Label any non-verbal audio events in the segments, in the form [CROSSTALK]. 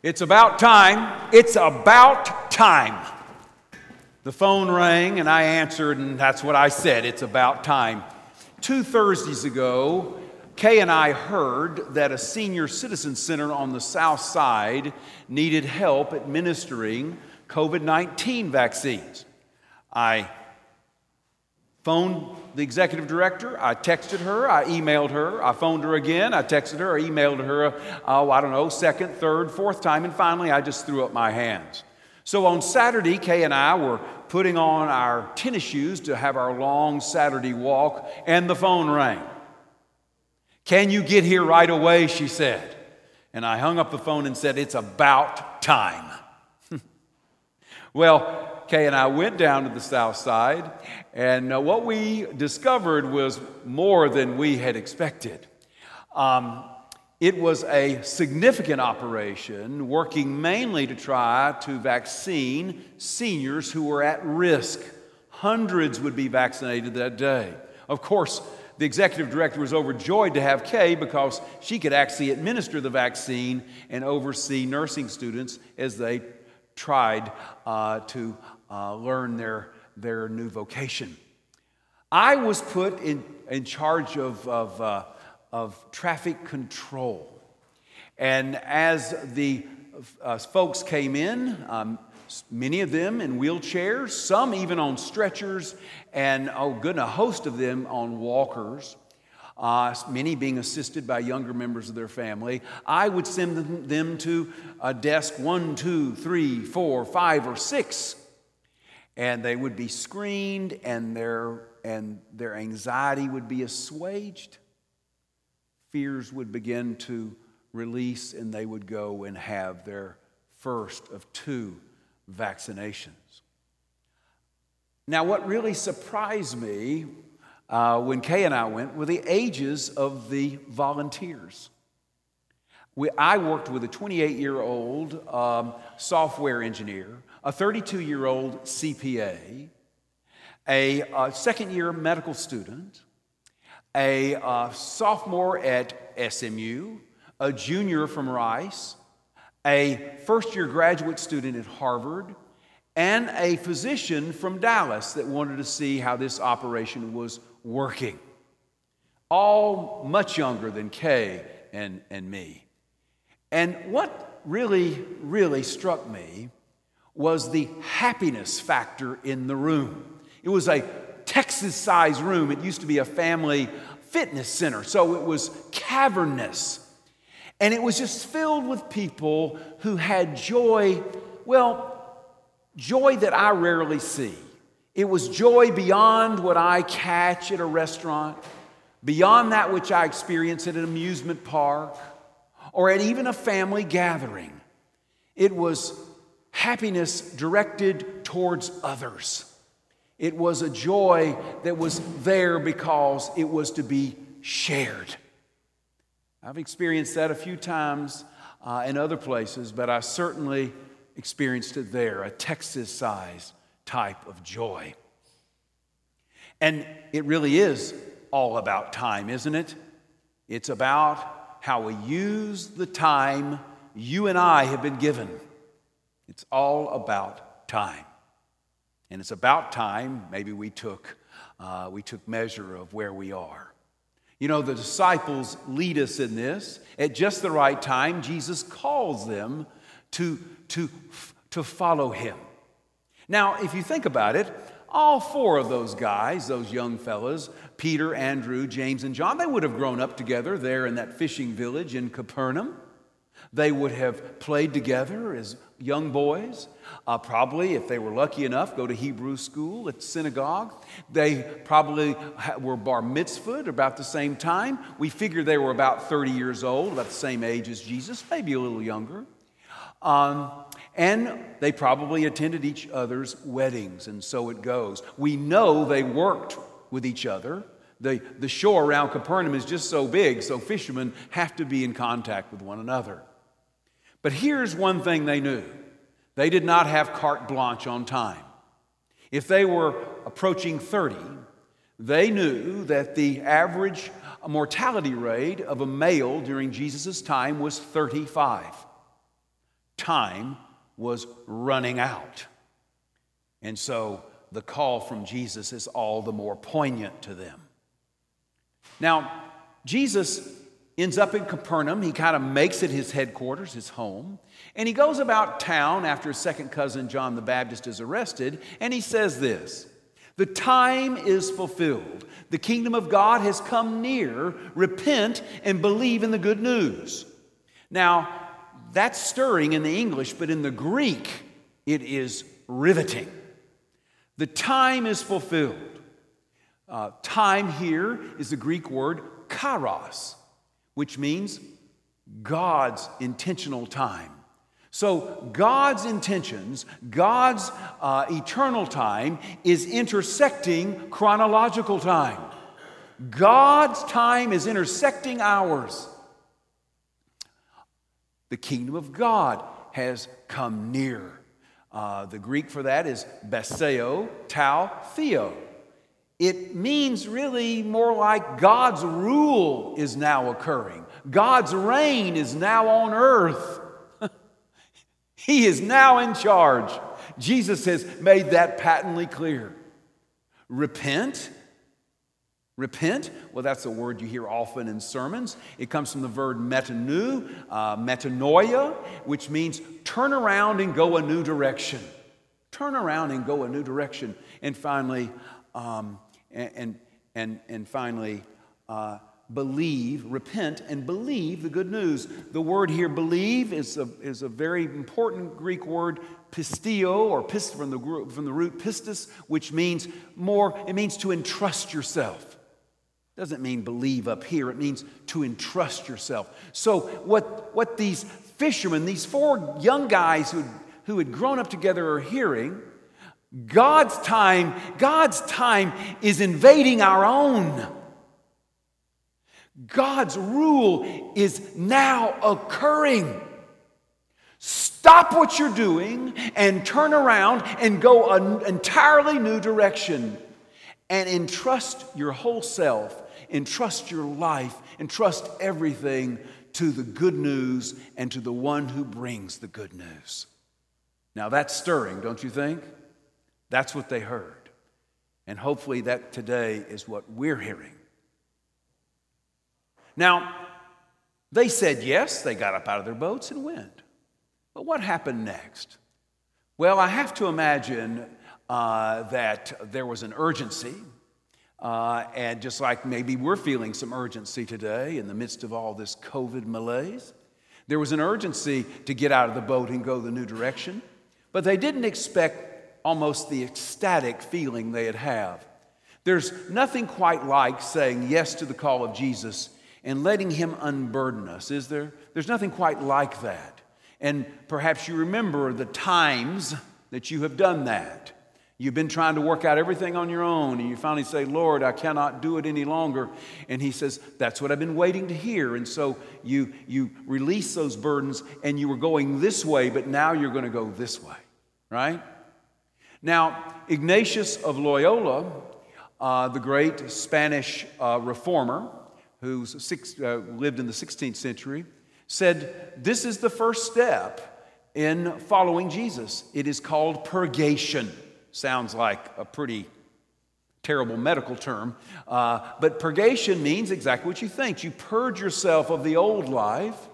It's about time. It's about time. The phone rang and I answered, and that's what I said. It's about time. Two Thursdays ago, Kay and I heard that a senior citizen center on the south side needed help administering COVID 19 vaccines. I phoned the executive director. I texted her. I emailed her. I phoned her again. I texted her. I emailed her, oh, I don't know, second, third, fourth time. And finally, I just threw up my hands. So on Saturday, Kay and I were putting on our tennis shoes to have our long Saturday walk, and the phone rang. Can you get here right away? She said. And I hung up the phone and said, It's about time. [LAUGHS] well, Kay and I went down to the south side, and uh, what we discovered was more than we had expected. Um, it was a significant operation working mainly to try to vaccine seniors who were at risk. Hundreds would be vaccinated that day. Of course, the executive director was overjoyed to have Kay because she could actually administer the vaccine and oversee nursing students as they tried uh, to uh, learn their, their new vocation. I was put in, in charge of, of, uh, of traffic control. And as the uh, folks came in, um, many of them in wheelchairs, some even on stretchers, and oh, goodness, a host of them on walkers. Uh, many being assisted by younger members of their family. I would send them, them to a desk one, two, three, four, five, or six and they would be screened and their, and their anxiety would be assuaged. Fears would begin to release, and they would go and have their first of two vaccinations. Now, what really surprised me uh, when Kay and I went were the ages of the volunteers. We, I worked with a 28 year old um, software engineer a 32 year old CPA, a, a uh, second year medical student, a, a sophomore at SMU, a junior from Rice, a first year graduate student at Harvard, and a physician from Dallas that wanted to see how this operation was working. All much younger than Kay and, and me. And what really, really struck me was the happiness factor in the room. It was a Texas sized room. It used to be a family fitness center, so it was cavernous. And it was just filled with people who had joy, well, joy that I rarely see. It was joy beyond what I catch at a restaurant, beyond that which I experience at an amusement park, or at even a family gathering. It was happiness directed towards others. It was a joy that was there because it was to be shared. I've experienced that a few times uh, in other places, but I certainly experienced it there a Texas sized type of joy. And it really is all about time, isn't it? It's about how we use the time you and I have been given. It's all about time. And it's about time maybe we took, uh, we took measure of where we are. You know, the disciples lead us in this. At just the right time, Jesus calls them to, to, to follow him. Now, if you think about it, all four of those guys, those young fellas, Peter, Andrew, James, and John, they would have grown up together there in that fishing village in Capernaum. They would have played together as young boys. Uh, probably, if they were lucky enough, go to Hebrew school at synagogue. They probably were bar mitzvahed about the same time. We figure they were about 30 years old, about the same age as Jesus, maybe a little younger. Um, and they probably attended each other's weddings, and so it goes. We know they worked with each other. The, the shore around Capernaum is just so big, so fishermen have to be in contact with one another. But here's one thing they knew they did not have carte blanche on time. If they were approaching 30, they knew that the average mortality rate of a male during Jesus' time was 35. time was running out. And so the call from Jesus is all the more poignant to them. Now, Jesus ends up in Capernaum. He kind of makes it his headquarters, his home. And he goes about town after his second cousin, John the Baptist, is arrested. And he says this The time is fulfilled. The kingdom of God has come near. Repent and believe in the good news. Now, that's stirring in the English, but in the Greek, it is riveting. The time is fulfilled. Uh, time here is the Greek word kairos, which means God's intentional time. So, God's intentions, God's uh, eternal time, is intersecting chronological time. God's time is intersecting ours. The kingdom of God has come near. Uh, the Greek for that is baseo, tau, theo. It means really more like God's rule is now occurring. God's reign is now on earth. [LAUGHS] he is now in charge. Jesus has made that patently clear. Repent Repent, well, that's a word you hear often in sermons. It comes from the verb metanu, uh, metanoia, which means turn around and go a new direction. Turn around and go a new direction. And finally, um, and, and, and finally, uh, believe, repent, and believe the good news. The word here, believe, is a, is a very important Greek word, pistio, or pist, from, the, from the root pistis, which means more, it means to entrust yourself doesn't mean believe up here, it means to entrust yourself. So, what, what these fishermen, these four young guys who, who had grown up together, are hearing God's time, God's time is invading our own. God's rule is now occurring. Stop what you're doing and turn around and go an entirely new direction and entrust your whole self entrust your life, entrust everything to the good news and to the one who brings the good news. Now that's stirring, don't you think? That's what they heard. And hopefully that today is what we're hearing. Now, they said yes, they got up out of their boats and went. But what happened next? Well, I have to imagine uh, that there was an urgency. Uh, and just like maybe we're feeling some urgency today in the midst of all this COVID malaise, there was an urgency to get out of the boat and go the new direction. But they didn't expect almost the ecstatic feeling they'd have. There's nothing quite like saying yes to the call of Jesus and letting Him unburden us, is there? There's nothing quite like that. And perhaps you remember the times that you have done that. You've been trying to work out everything on your own, and you finally say, Lord, I cannot do it any longer. And He says, That's what I've been waiting to hear. And so you, you release those burdens, and you were going this way, but now you're going to go this way, right? Now, Ignatius of Loyola, uh, the great Spanish uh, reformer who uh, lived in the 16th century, said, This is the first step in following Jesus. It is called purgation. Sounds like a pretty terrible medical term. Uh, but purgation means exactly what you think. You purge yourself of the old life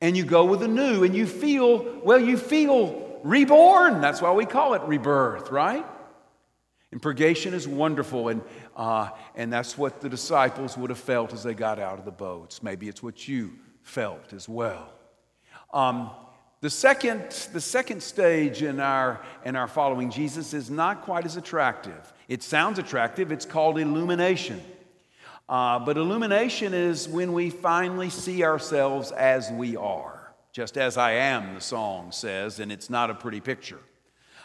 and you go with the new, and you feel, well, you feel reborn. That's why we call it rebirth, right? And purgation is wonderful, and, uh, and that's what the disciples would have felt as they got out of the boats. Maybe it's what you felt as well. Um, the second, the second stage in our, in our following Jesus is not quite as attractive. It sounds attractive, it's called illumination. Uh, but illumination is when we finally see ourselves as we are, just as I am, the song says, and it's not a pretty picture.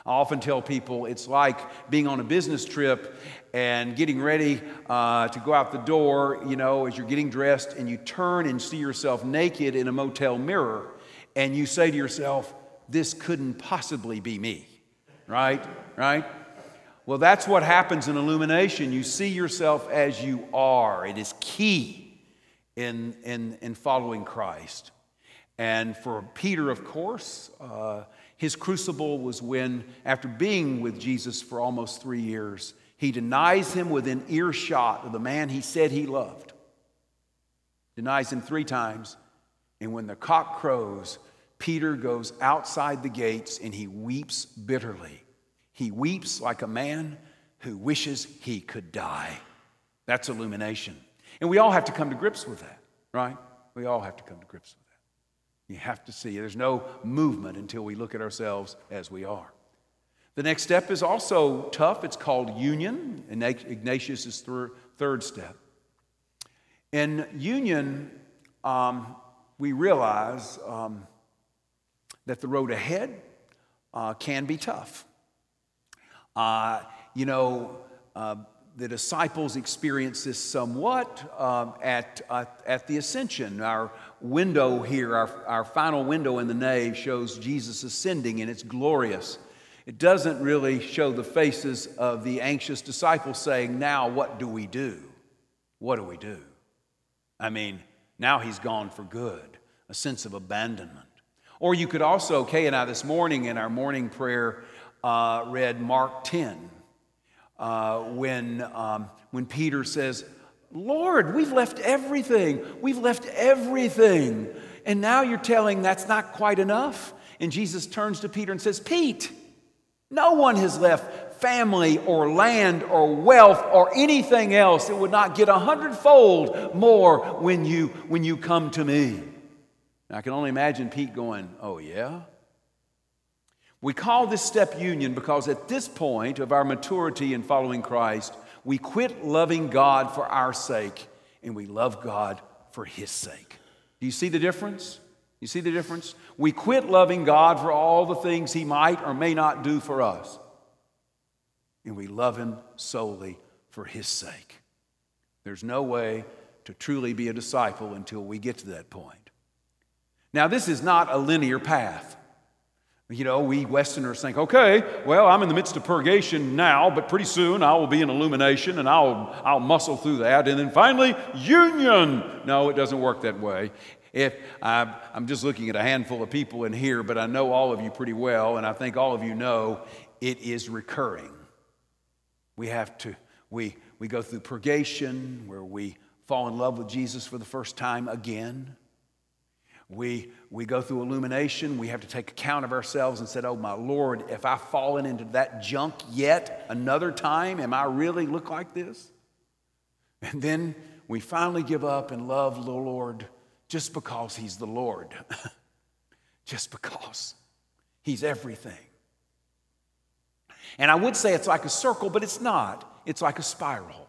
I often tell people it's like being on a business trip and getting ready uh, to go out the door, you know, as you're getting dressed, and you turn and see yourself naked in a motel mirror and you say to yourself, this couldn't possibly be me, right? Right? Well, that's what happens in illumination. You see yourself as you are, it is key in, in, in following Christ. And for Peter, of course, uh, his crucible was when, after being with Jesus for almost three years, he denies him within earshot of the man he said he loved. Denies him three times. And when the cock crows, Peter goes outside the gates and he weeps bitterly. He weeps like a man who wishes he could die. That's illumination. And we all have to come to grips with that, right? We all have to come to grips with that. You have to see there's no movement until we look at ourselves as we are. The next step is also tough. It's called union, Ignatius' third step. In union, um, we realize um, that the road ahead uh, can be tough. Uh, you know, uh, the disciples experienced this somewhat um, at, uh, at the ascension. Our window here, our, our final window in the nave, shows Jesus ascending, and it's glorious. It doesn't really show the faces of the anxious disciples saying, Now, what do we do? What do we do? I mean, now he's gone for good, a sense of abandonment. Or you could also, Kay and I this morning in our morning prayer uh, read Mark 10, uh, when, um, when Peter says, Lord, we've left everything. We've left everything. And now you're telling that's not quite enough? And Jesus turns to Peter and says, Pete, no one has left family or land or wealth or anything else that would not get a hundredfold more when you, when you come to me. I can only imagine Pete going, Oh, yeah? We call this step union because at this point of our maturity in following Christ, we quit loving God for our sake and we love God for His sake. Do you see the difference? You see the difference? We quit loving God for all the things He might or may not do for us, and we love Him solely for His sake. There's no way to truly be a disciple until we get to that point. Now, this is not a linear path. You know, we Westerners think, okay, well, I'm in the midst of purgation now, but pretty soon I will be in illumination and I'll, I'll muscle through that. And then finally, union. No, it doesn't work that way. If I'm, I'm just looking at a handful of people in here, but I know all of you pretty well, and I think all of you know it is recurring. We have to, we, we go through purgation where we fall in love with Jesus for the first time again. We, we go through illumination. We have to take account of ourselves and say, Oh, my Lord, if I've fallen into that junk yet another time, am I really look like this? And then we finally give up and love the Lord just because He's the Lord. [LAUGHS] just because He's everything. And I would say it's like a circle, but it's not. It's like a spiral.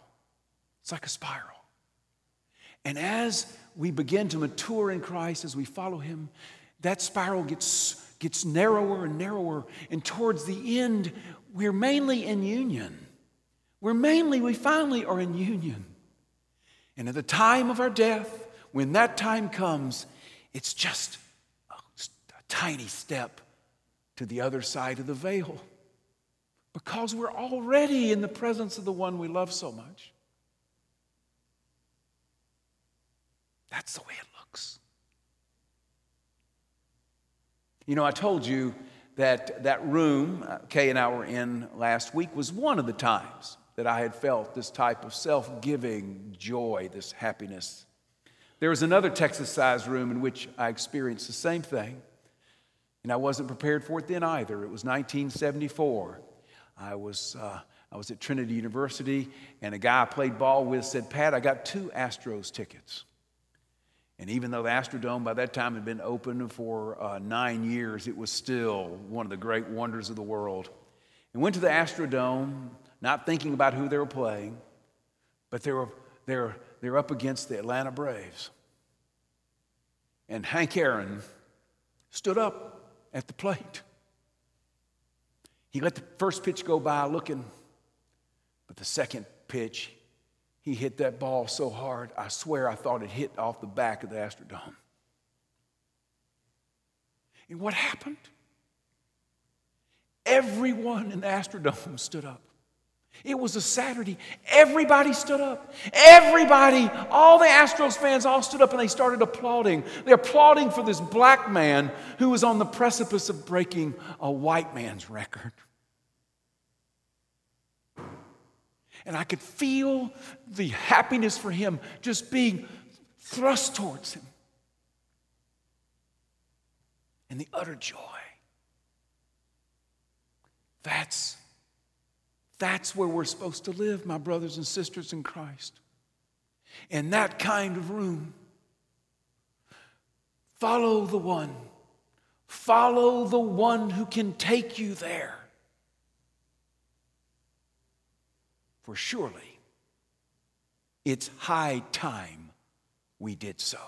It's like a spiral. And as we begin to mature in Christ, as we follow Him, that spiral gets, gets narrower and narrower. And towards the end, we're mainly in union. We're mainly, we finally are in union. And at the time of our death, when that time comes, it's just a, a tiny step to the other side of the veil because we're already in the presence of the one we love so much. That's the way it looks. You know, I told you that that room uh, Kay and I were in last week was one of the times that I had felt this type of self giving joy, this happiness. There was another Texas sized room in which I experienced the same thing, and I wasn't prepared for it then either. It was 1974. I was, uh, I was at Trinity University, and a guy I played ball with said, Pat, I got two Astros tickets. And even though the Astrodome by that time had been open for uh, nine years, it was still one of the great wonders of the world. And went to the Astrodome, not thinking about who they were playing, but they were, they were, they were up against the Atlanta Braves. And Hank Aaron stood up at the plate. He let the first pitch go by looking, but the second pitch, he hit that ball so hard, I swear I thought it hit off the back of the Astrodome. And what happened? Everyone in the Astrodome stood up. It was a Saturday. Everybody stood up. Everybody, all the Astros fans all stood up and they started applauding. They're applauding for this black man who was on the precipice of breaking a white man's record. And I could feel the happiness for him just being thrust towards him. And the utter joy. That's that's where we're supposed to live, my brothers and sisters in Christ. In that kind of room. Follow the one. Follow the one who can take you there. For surely it's high time we did so.